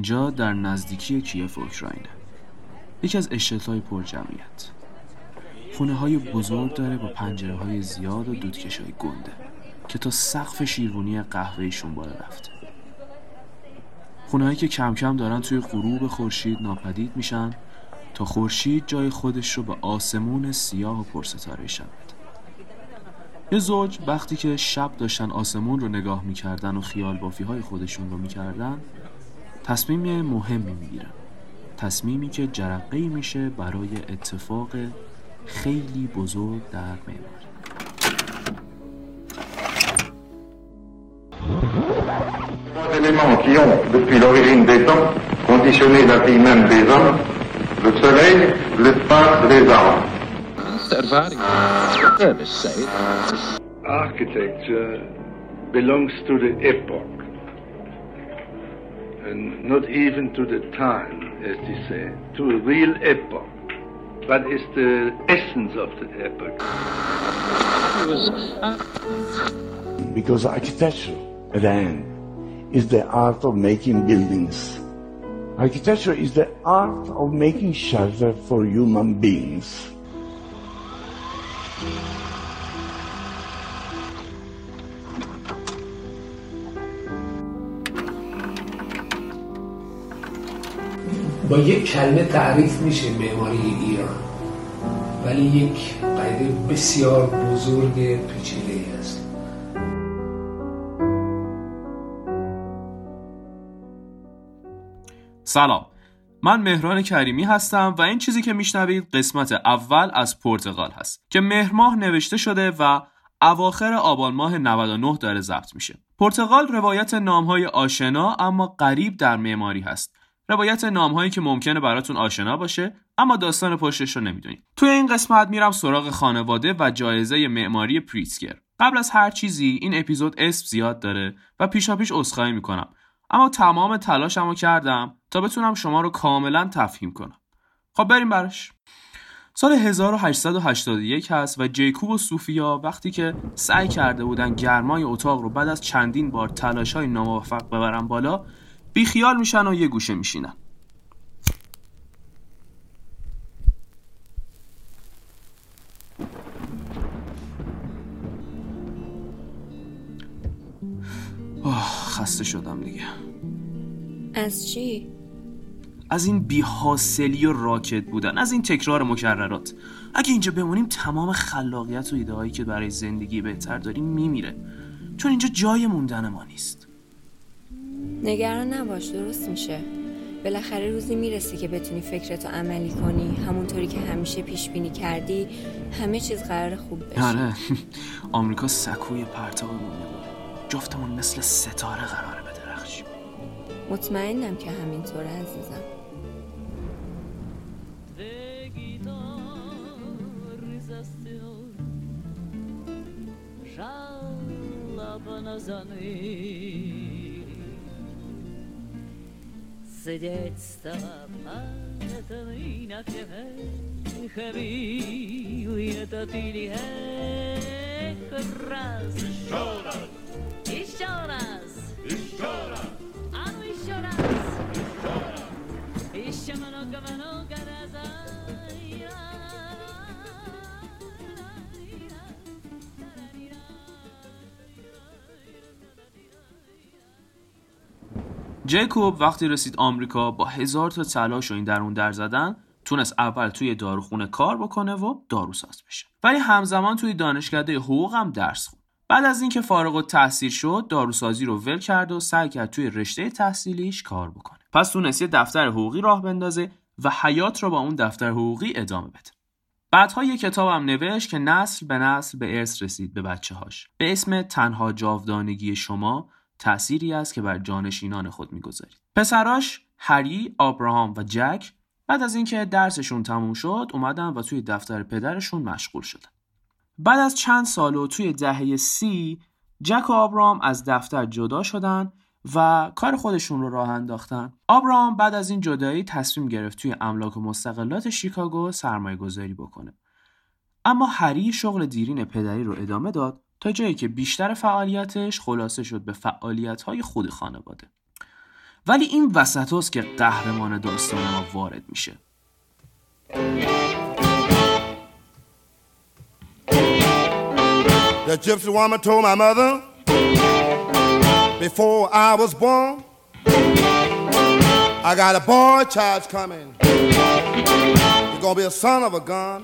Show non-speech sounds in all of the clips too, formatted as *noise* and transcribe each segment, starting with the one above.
اینجا در نزدیکی کیف اوکراینه یکی از اشتتای پر جمعیت. خونه های بزرگ داره با پنجره های زیاد و دودکش های گنده که تا سقف شیروانی قهوهشون بالا رفته خونه که کم کم دارن توی غروب خورشید ناپدید میشن تا خورشید جای خودش رو به آسمون سیاه و پرستاره شب یه زوج وقتی که شب داشتن آسمون رو نگاه می‌کردن و خیال بافی های خودشون رو می‌کردن تصمیم مهمی می‌گیرم. تصمیمی که جرقه میشه برای اتفاق خیلی بزرگ در معماری architecture belongs to the epoch. And not even to the time, as they say, to a real epoch. What is the essence of the epoch? Because architecture, at the end, is the art of making buildings. Architecture is the art of making shelter for human beings. با یک کلمه تعریف میشه معماری ایران. ولی یک قاعده بسیار بزرگ پیچیده است. سلام. من مهران کریمی هستم و این چیزی که میشنوید قسمت اول از پرتغال هست که مهرماه نوشته شده و اواخر آبان ماه 99 داره ضبط میشه. پرتغال روایت نامهای آشنا اما غریب در معماری هست. روایت نامهایی که ممکنه براتون آشنا باشه اما داستان پشتش رو نمی‌دونید توی این قسمت میرم سراغ خانواده و جایزه معماری پریتسکر. قبل از هر چیزی این اپیزود اسم زیاد داره و پیشا پیش عذرخواهی می‌کنم. اما تمام تلاشمو کردم تا بتونم شما رو کاملا تفهیم کنم. خب بریم براش. سال 1881 هست و جیکوب و سوفیا وقتی که سعی کرده بودن گرمای اتاق رو بعد از چندین بار تلاش های ناموفق ببرن بالا بیخیال میشن و یه گوشه میشینن. خسته شدم دیگه. از چی؟ از این بیحاصلی و راکت بودن از این تکرار مکررات. اگه اینجا بمونیم تمام خلاقیت و ایده هایی که برای زندگی بهتر داریم میمیره. چون اینجا جای موندن ما نیست. نگران نباش درست میشه. بالاخره روزی می‌رسی که بتونی فکرتو عملی کنی. همونطوری که همیشه پیش بینی کردی همه چیز قرار خوب بشه. آره. *laughs* آمریکا سکوی پرتابمون بود جفتمون مثل ستاره قراره بدرخشیم. مطمئنم که همینطور عزیزم. Сидеть стала памятный на всех милый этот или эх, раз. Еще раз. Еще раз. Еще раз. А ну еще раз. Еще много-много جیکوب وقتی رسید آمریکا با هزار تا تلاش و این درون در زدن تونست اول توی داروخونه کار بکنه و داروساز بشه. ولی همزمان توی دانشکده حقوق هم درس خوند بعد از اینکه فارغ التحصیل شد داروسازی رو ول کرد و سعی کرد توی رشته تحصیلیش کار بکنه. پس تونست یه دفتر حقوقی راه بندازه و حیات رو با اون دفتر حقوقی ادامه بده. بعدها یه کتابم نوشت که نسل به نسل به ارث رسید به بچه هاش به اسم تنها جاودانگی شما تأثیری است که بر جانشینان خود می‌گذارید. پسراش هری، آبراهام و جک بعد از اینکه درسشون تموم شد اومدن و توی دفتر پدرشون مشغول شدن. بعد از چند سال و توی دهه سی جک و آبراهام از دفتر جدا شدن و کار خودشون رو راه انداختن. آبراهام بعد از این جدایی تصمیم گرفت توی املاک و مستقلات شیکاگو سرمایه گذاری بکنه. اما هری شغل دیرین پدری رو ادامه داد تا جایی که بیشتر فعالیتش خلاصه شد به فعالیت های خود خانواده ولی این وسط هاست که قهرمان داستان ما وارد میشه The gypsy woman told my mother before I was born, I got a boy child's coming. He's gonna be a son of a gun.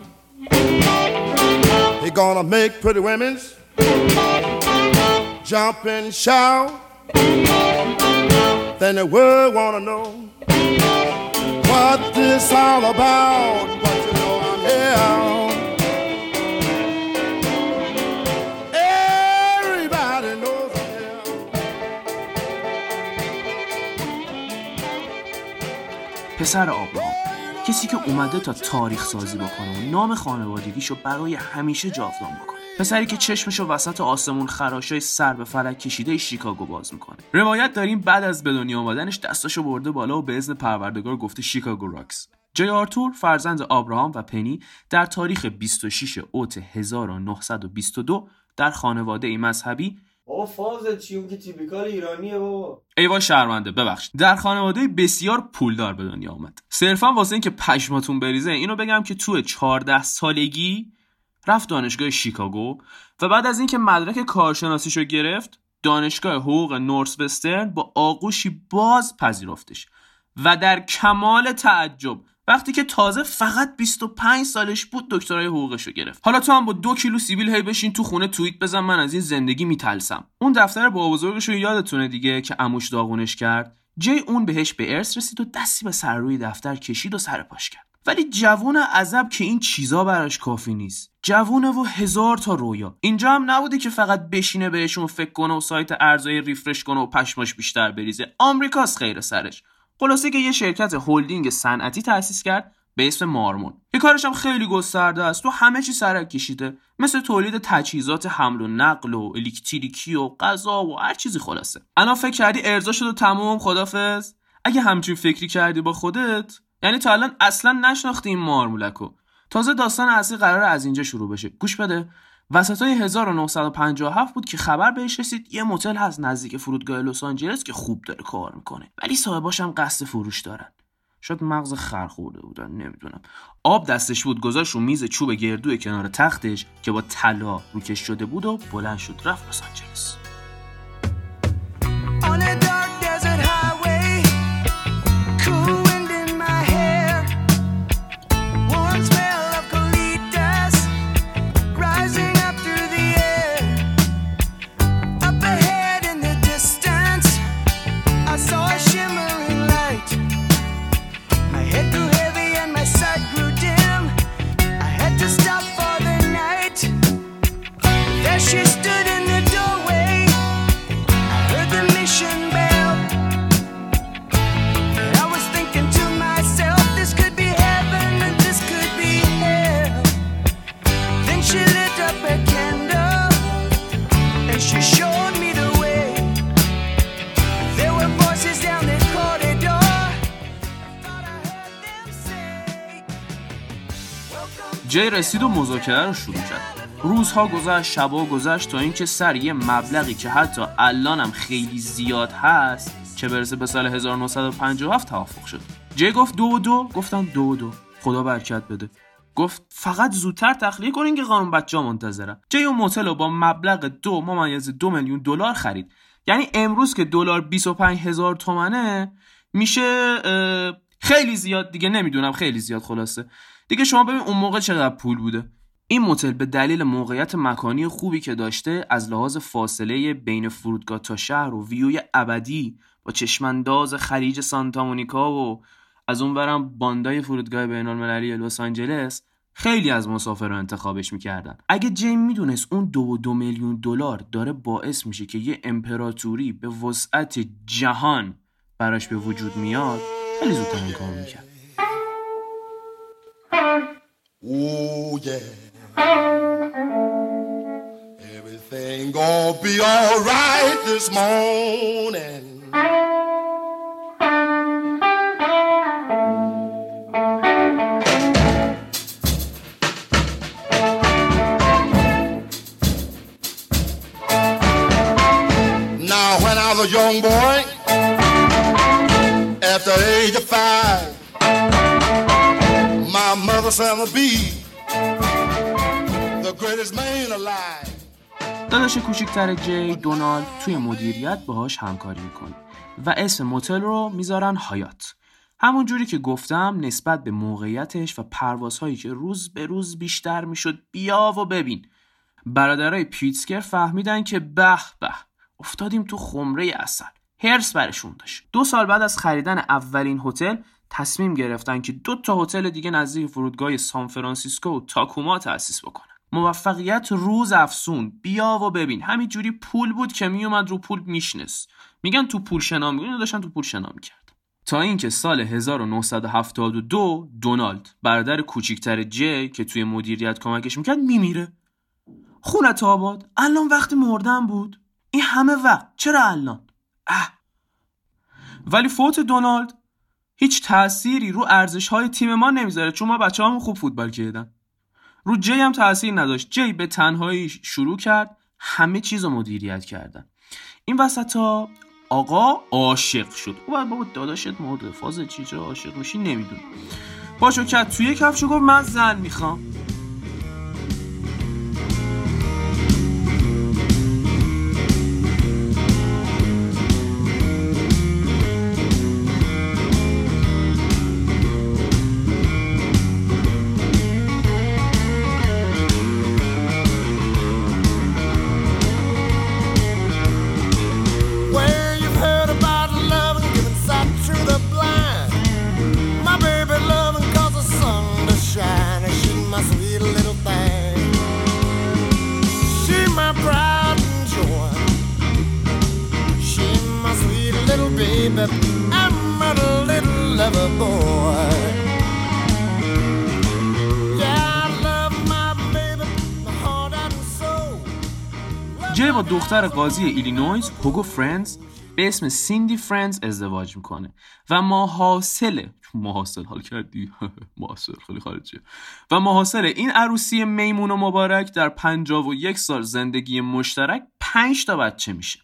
He's gonna make pretty women's Jump and shout. Then the world wanna know What this all about. But you know I'm here. پسر آبرام کسی که اومده تا تاریخ سازی بکنه و نام خانوادگیشو برای همیشه جاودان بکنه. پسری که چشمشو وسط آسمون خراشای سر به فلک کشیده شیکاگو باز می‌کنه. روایت داریم بعد از به دنیا آمدنش دستاشو برده بالا و به اذن پروردگار گفته شیکاگو راکس. جی آرتور فرزند آبراهام و پنی در تاریخ 26 اوت 1922 در خانواده ای مذهبی بابا فاز چی؟ اون که تیپیکال ایرانیه بابا. ایوا شرمنده ببخشید. در خانواده بسیار پولدار به دنیا آمد. صرفا واسه اینکه پشماتون بریزه اینو بگم که تو 14 سالگی رفت دانشگاه شیکاگو و بعد از اینکه مدرک کارشناسیشو گرفت دانشگاه حقوق نورس وسترن با آغوشی باز پذیرفتش و در کمال تعجب وقتی که تازه فقط 25 سالش بود دکترای حقوقش رو گرفت. حالا تو هم با دو کیلو سیبیل هی بشین تو خونه توییت بزن من از این زندگی میتلسم اون دفتر با بزرگش رو یادتونه دیگه که عموش داغونش کرد. جی اون بهش به ارث رسید و دستی به سر روی دفتر کشید و سر پاش کرد. ولی جوون عذب که این چیزا براش کافی نیست. جوونه و هزار تا رویا. اینجا هم نبوده که فقط بشینه بهشون فکر کنه و سایت ارزای ریفرش کنه و پشماش بیشتر بریزه. آمریکاست خیر سرش. خلاصه که یه شرکت هلدینگ صنعتی تأسیس کرد به اسم مارمون. که کارش هم خیلی گسترده است و همه چی سرک کشیده. مثل تولید تجهیزات حمل و نقل و الکتریکی و غذا و هر چیزی خلاصه. الان فکر کردی ارضا شد و تمام خدافظ؟ اگه همچین فکری کردی با خودت یعنی تا الان اصلا نشناختی این مارمولکو تازه داستان اصلی قرار از اینجا شروع بشه. گوش بده. وسطای 1957 بود که خبر بهش رسید یه موتل هست نزدیک فرودگاه لس آنجلس که خوب داره کار می‌کنه. ولی صاحباش هم قصد فروش دارن. شاید مغز خر خورده بودن نمی‌دونم. آب دستش بود گذاشت رو میز چوب گردوی کنار تختش که با طلا روکش شده بود و بلند شد رفت لس آنجلس. just رسید و مذاکره رو شروع کرد. روزها گذشت شبا گذشت تا اینکه سر یه مبلغی که حتی الانم خیلی زیاد هست چه برسه به سال 1957 توافق شد. جی گفت دو دو گفتن دو دو. خدا برکت بده. گفت فقط زودتر تخلیه کنین که قانون بچه منتظرم. جی اون موتل رو با مبلغ دو ممیز دو میلیون دلار خرید. یعنی امروز که دلار 25 هزار تومنه میشه خیلی زیاد دیگه نمی‌دونم خیلی زیاد خلاصه. دیگه شما ببین اون موقع چقدر پول بوده. این موتل به دلیل موقعیت مکانی خوبی که داشته از لحاظ فاصله بین فرودگاه تا شهر و ویوی ابدی با چشمانداز خلیج سانتا مونیکا و از اون برم باندای فرودگاه بین المللی لس آنجلس خیلی از مسافرها انتخابش می‌کردن. اگه جیم می‌دونست اون دو و دو میلیون دلار داره باعث میشه که یه امپراتوری به وسعت جهان براش به وجود میاد خیلی زودتر این کار می‌کرد. Oh yeah. Everything gonna be alright this morning. Now when I was a young boy, At the age of five, داداش کوچیکتر جی دونالد توی مدیریت باهاش همکاری می‌کنه و اسم موتل رو می‌ذارن هایات همون جوری که گفتم نسبت به موقعیتش و پروازهایی که روز به روز بیشتر می‌شد بیا و ببین. برادرای پریتسکر فهمیدن که به به افتادیم تو خمره عسل. حرص برشون داشت. دو سال بعد از خریدن اولین هتل تصمیم گرفتن که دو تا هتل دیگه نزدیک فرودگاه سان فرانسیسکو و تاکوما تأسیس بکنن. موفقیت روز افزون بیا و ببین. همین جوری پول بود که میومد رو پول میشنس میگن تو پول شنا میگن داشتن تو پول شنا می‌کرد تا اینکه سال 1972 دونالد برادر کوچیکتر جی که توی مدیریت کمکش می‌کرد میمیره. خونت آباد. الان وقت مردن بود. این همه وقت. چرا الان؟ اه. ولی فوت دونالد هیچ تأثیری رو ارزش های تیم ما نمی‌ذاره چون ما بچه همون خوب فوتبال کردن. رو جی هم تأثیر نداشت. جی به تنهایی شروع کرد همه چیز رو مدیریت کردن. این وسط ها آقا عاشق شد. او بابا داداشت مرده فاز چی؟ عاشق میشی؟ نمیدون باشو کرد. توی کفش و گفت من زن می‌خوام. جی با دختر قاضی ایلینویز هوگو فرندز به اسم سیندی فرندز ازدواج می‌کنه و ماحاصل ماحاصل حال کردی؟ *laughs* ماحاصل خیلی خارجیه و ماحاصل این عروسی میمون و مبارک در 51 سال زندگی مشترک 5 تا بچه میشه.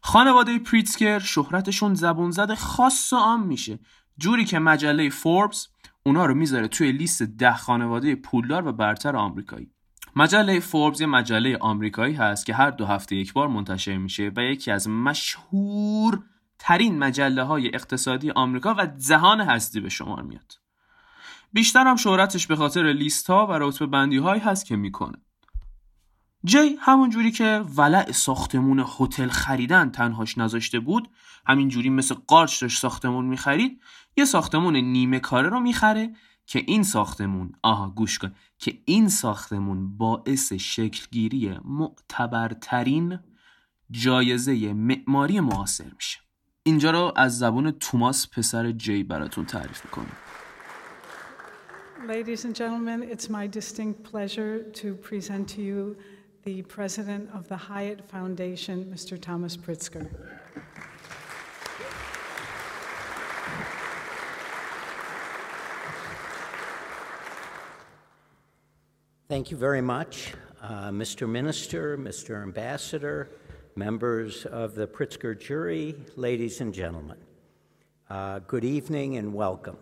خانواده پریتسکر شهرتشون زبون زد خاص و عام میشه. جوری که مجله فوربس اونا رو می‌ذاره توی لیست ده خانواده پولدار و برتر آمریکایی. مجله فوربس یه مجله آمریکایی هست که هر دو هفته یک بار منتشر میشه و یکی از مشهور ترین مجله های اقتصادی آمریکا و جهان هستی به شمار میاد. بیشتر هم شهرتش به خاطر لیست ها و رتبه بندی هایی هست که می‌کنه. جی همون جوری که ولع ساختمون هتل خریدن تنهاش نذاشته بود همین جوری مثل قارچ داشت ساختمون می‌خرید یه ساختمون نیمه کاره رو می‌خره که این ساختمون آها گوش کن که این ساختمون باعث شکلگیری معتبرترین جایزه معماری معاصر میشه اینجا رو از زبون توماس پسر جی براتون تعریف می‌کنم Ladies and gentlemen, it's my distinct pleasure to present to you the president of the Hyatt Foundation, Mr. Thomas Pritzker. Thank you very much, uh, Mr. Minister, Mr. Ambassador, members of the Pritzker jury, ladies and gentlemen. Uh, good evening and welcome.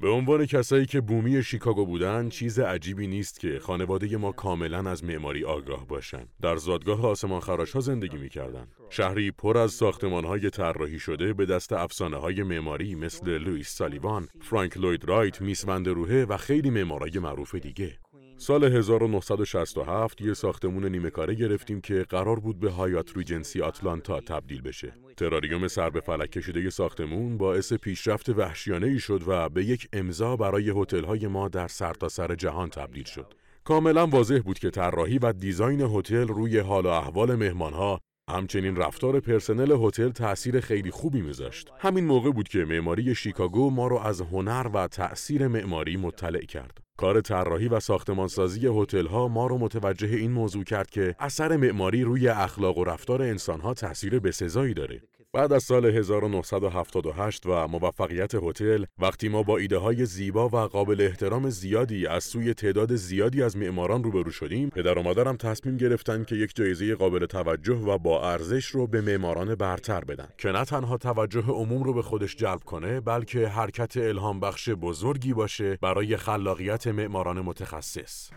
به عنوان کسایی که بومی شیکاگو بودن چیز عجیبی نیست که خانواده ما کاملا از معماری آگاه باشن در زادگاه آسمان خراش ها زندگی می‌کردن شهری پر از ساختمان های طراحی شده به دست افسانه های معماری مثل لوئیس سالیوان فرانک لوید رایت میس وندروهه و خیلی معمارای معروف دیگه سال 1967 یه ساختمون نیمه کاره گرفتیم که قرار بود به هایات ریجنسی آتلانتا تبدیل بشه. تراریوم سر به فلک کشیده ی ساختمون باعث پیشرفت وحشیانه ای شد و به یک امضا برای هتل‌های ما در سرتاسر سر جهان تبدیل شد. کاملا واضح بود که طراحی و دیزاین هتل روی حال و احوال مهمانها همچنین رفتار پرسنل هتل تأثیر خیلی خوبی میذاشت. همین موقع بود که معماری شیکاگو ما رو از هنر و تأثیر معماری مطلع کرد. کار طراحی و ساختمانسازی هتل‌ها ما رو متوجه این موضوع کرد که اثر معماری روی اخلاق و رفتار انسان‌ها تأثیر بسزایی داره. بعد از سال 1978 و موفقیت هتل وقتی ما با ایده های زیبا و قابل احترام زیادی از سوی تعداد زیادی از معماران روبرو شدیم پدر و مادرم تصمیم گرفتن که یک جایزه قابل توجه و با ارزش رو به معماران برتر بدن. که نه تنها توجه عموم رو به خودش جلب کنه بلکه حرکت الهام بخش بزرگی باشه برای خلاقیت معماران متخصص.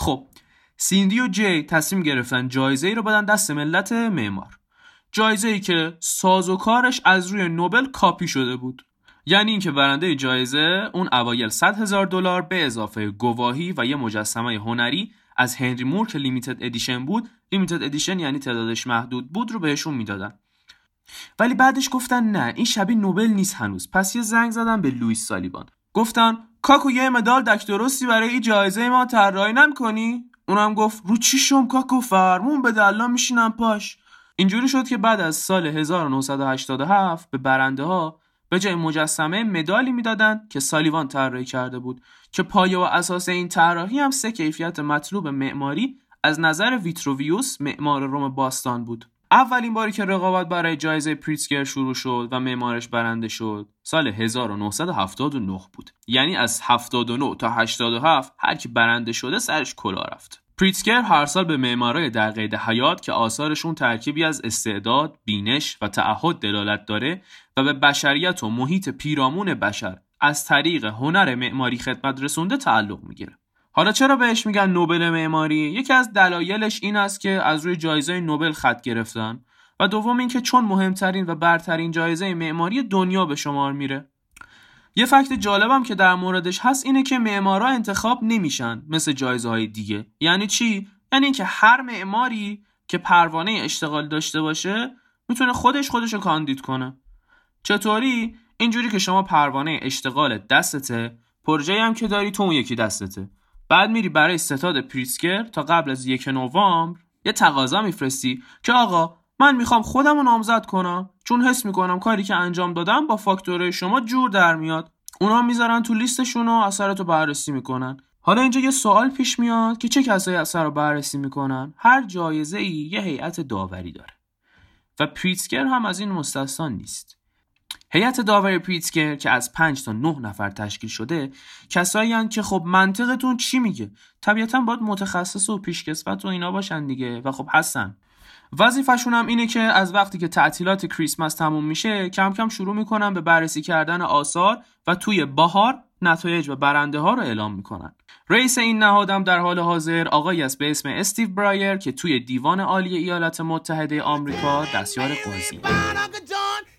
خب سیندی و جی تصمیم گرفتن جایزه ای رو بدن دست ملت معمار. جایزه ای که ساز و کارش از روی نوبل کپی شده بود. یعنی اینکه برنده جایزه اون اوایل 100 هزار دلار به اضافه گواهی و یه مجسمه هنری از هنری مور که limited edition بود limited edition یعنی تعدادش محدود بود رو بهشون می‌دادن. ولی بعدش گفتن نه این شبیه نوبل نیست هنوز. پس یه زنگ زدن به لوئیس سالیوان گفتن کاکو یه مدال دک درستی برای جایزه ما طراحی نمی‌کنی؟ اونم گفت رو چیشم کاکو فرمون به دلا میشینم پاش. اینجوری شد که بعد از سال 1987 به برنده ها به جای مجسمه مدالی می‌دادن که سالیوان طراحی کرده بود که پایه و اساس این طراحی هم سه کیفیت مطلوب معماری از نظر ویتروویوس معمار روم باستان بود. اولین باری که رقابت برای جایزه پریتزگر شروع شد و معمارش برنده شد سال 1979 بود یعنی از 79 تا 87 هر کی برنده شده سرش کلا رفت پریتزگر هر سال به معمارای در قید حیات که آثارشون ترکیبی از استعداد، بینش و تعهد دلالت داره و به بشریت و محیط پیرامون بشر از طریق هنر معماری خدمت رسونده تعلق می‌گیره. حالا چرا بهش میگن نوبل معماری؟ یکی از دلایلش این است که از روی جایزه نوبل خط گرفتن و دوم اینکه چون مهمترین و برترین جایزه معماری دنیا به شمار میره. یه فکت جالبم که در موردش هست اینه که معمارا انتخاب نمیشن مثل جایزه های دیگه. یعنی چی؟ یعنی اینکه هر معماری که پروانه اشتغال داشته باشه می‌تونه خودش خودش کاندید کنه. چطوری؟ اینجوری که شما پروانه اشتغال دستته پروژه هم که داری تو اون یکی دستته. بعد میری برای ستاد پریسکر تا قبل از یک نوامبر یه تقاضا میفرستی که آقا من می‌خوام خودم رو نامزد کنم چون حس می‌کنم کاری که انجام دادم با فاکتوره شما جور در میاد. اونا می‌ذارن تو لیستشون و اثرتو بررسی می‌کنن. حالا اینجا یه سوال پیش میاد که چه کسایی اثر رو بررسی می‌کنن؟ هر جایزه ای یه هیئت داوری داره. و پریتسکر هم از این مستثنا نیست. هیئت داوری پریتسکر که از 5 تا 9 نفر تشکیل شده کسایی هن که خب منطقتون چی میگه؟ طبیعتا باید متخصص و پیشکسوت و اینا باشن دیگه و خب هستن. وظیفشون هم اینه که از وقتی که تعطیلات کریسمس تموم میشه کم کم شروع می‌کنن به بررسی کردن آثار و توی بهار نتایج و برنده ها رو اعلام می‌کنن. رئیس این نهادم در حال حاضر آقایی است به اسم استیو برایر که توی دیوان عالی ایالات متحده آمریکا دستیار قاضی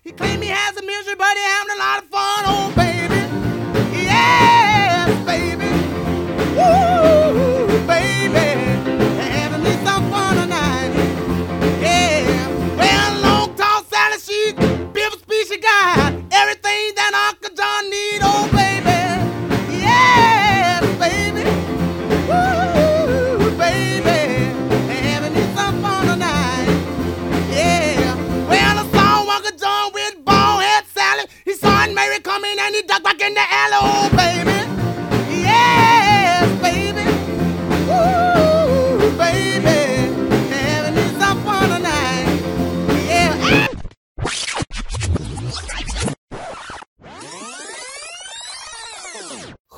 He claim he has a misery, but he having a lot of fun, oh baby. Yes, baby. Woo,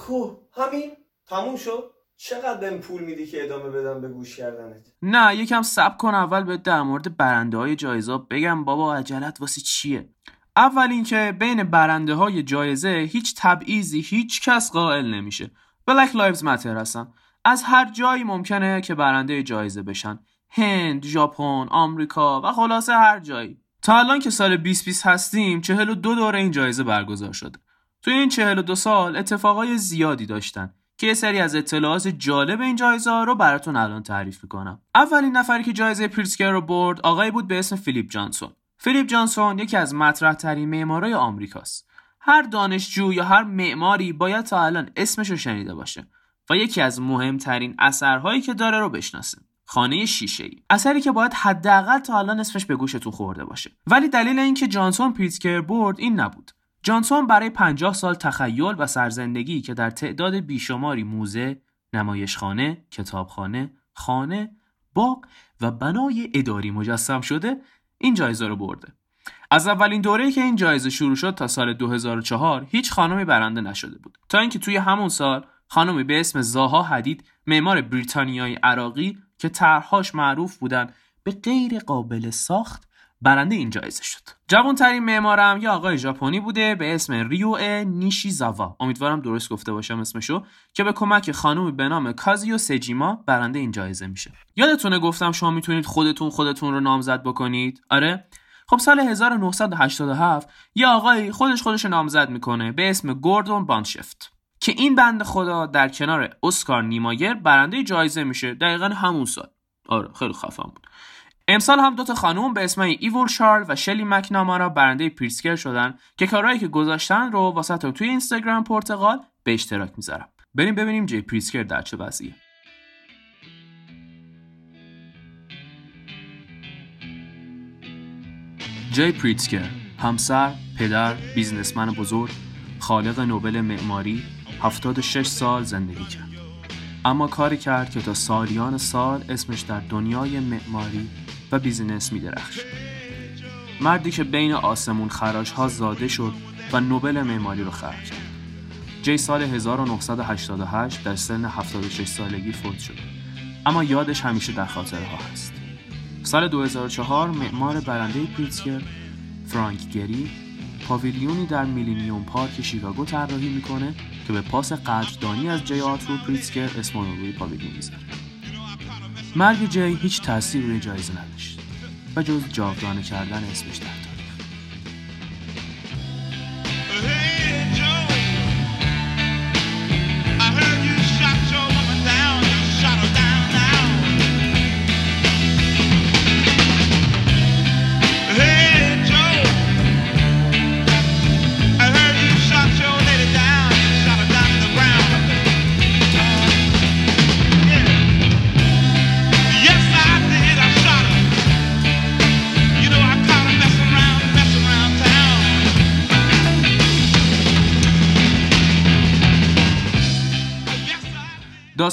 خب همین؟ تموم شد؟ چقدر بهم پول میدی که ادامه بدم به گوش کردنت؟ نه یکم سب کن اول به در مورد برنده های جایزه بگم. بابا عجلت واسه چیه؟ اول اینکه بین برنده های جایزه هیچ تبعیضی هیچ کس قائل نمیشه. Black Lives Matter هستن. از هر جایی ممکنه که برنده جایزه بشن. هند، ژاپن، آمریکا و خلاصه هر جایی. تا الان که سال 2020 هستیم 42 دوره این جایزه برگزار شده. توی این 42 سال اتفاقای زیادی داشتن که یه سری از اطلاعات جالب این جایزه ها رو براتون الان تعریف می‌کنم. اولین نفری که جایزه پریتزگر رو برد آقایی بود به اسم فیلیپ جانسون. فیلیپ جانسون یکی از مطرح ترین معمارای آمریکاست. هر دانشجو یا هر معماری باید تا الان اسمش رو شنیده باشه و یکی از مهمترین اثرهایی که داره رو بشناسه. خانه شیشه ای اثری که باید حداقل تا الان اسمش به گوشتون خورده باشه. ولی دلیل اینکه جانسون پریتزگر برد این نبود. جانسون برای 50 سال تخیل و سرزندگی که در تعداد بیشماری موزه، نمایشخانه، کتابخانه، خانه، باغ و بنای اداری مجسم شده این جایزه رو برده. از اولین دوره‌ای که این جایزه شروع شد تا سال 2004 هیچ خانمی برنده نشده بود تا اینکه توی همون سال خانمی به اسم زاها حدید معمار بریتانیایی عراقی که طرحهاش معروف بودن به غیر قابل ساخت برنده این جایزه شد. جوانترین معمارم یه آقای ژاپنی بوده به اسم ریو نیشیزاوا. امیدوارم درست گفته باشم اسمشو که به کمک خانومی به نام کازیو سجیما برنده این جایزه میشه. یادتونه گفتم شما می‌تونید خودتون خودتون رو نامزد بکنید؟ آره؟ خب سال 1987 یه آقایی خودش خودش نامزد می‌کنه به اسم گوردون بانشفت که این بند خدا در کنار اسکار نیمایر برنده جایزه میشه دقیقا همون سال آره خیلی خفن بود امسال هم دوتا خانوم به اسم ایوون فارل و شلی مکنامارا برنده پریتسکر شدن که کارهایی که گذاشتن رو واسه توی اینستاگرام پرتغال به اشتراک می‌ذارم بریم ببینیم جی پریتسکر در چه وضعیه جی پریتسکر همسر، پدر، businessman بزرگ، خالق نوبل معماری 76 سال زندگی کرد. اما کاری کرد که تا سالیان سال اسمش در دنیای معماری و business می‌درخشه. مردی که بین آسمون خراش ها زاده شد و نوبل معماری رو خلق کرد. جی سال 1988 در سن 76 سالگی فوت شد. اما یادش همیشه در خاطره ها هست. سال 2004 معمار برنده پریتسکر فرانک گری پاویلیونی در میلینیوم پارک شیکاگو طراحی می‌کنه که به پاس قدردانی از جی آرتور پریتسکر اسم رو روی پاویلیون می‌ذاره مرگ جی هیچ تاثیر روی جایزه نداشت و جز جاودانه کردن اسمش در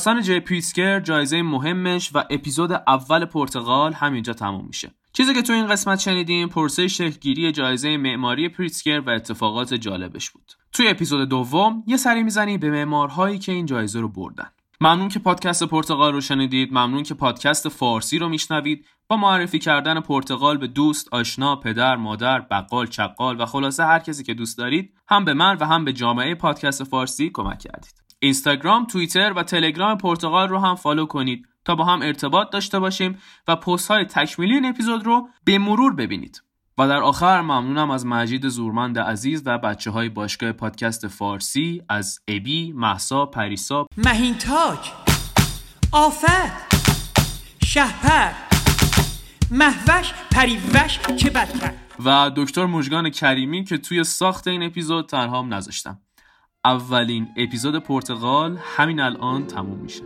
داستان جی پریتسکر جایزه مهمش و اپیزود اول پرتغال همینجا تموم میشه. چیزی که تو این قسمت شنیدیم پروسه شکل‌گیری جایزه معماری پریتسکر و اتفاقات جالبش بود. توی اپیزود دوم یه سری می‌زنیم به معمارهایی که این جایزه رو بردن. ممنون که پادکست پرتغال رو شنیدید. ممنون که پادکست فارسی رو میشنوید. با معرفی کردن پرتغال به دوست آشنا پدر مادر بقال چقال و خلاصه هر کسی که دوست دارید هم به من و هم به جامعه پادکست فارسی کمک کردید. اینستاگرام، توییتر و تلگرام پرتغال رو هم follow کنید تا با هم ارتباط داشته باشیم و پست های تکمیلی این اپیزود رو به مرور ببینید. و در آخر ممنونم از مجید زورمند عزیز و بچه های باشگاه پادکست فارسی از ابی، محسا، پریسا، مهین تاج آفت شهپر محوش پریوش چه بد کرد و دکتر مژگان کریمی که توی ساخت این اپیزود تنهام نذاشتم. اولین اپیزود پرتغال همین الان تموم میشه.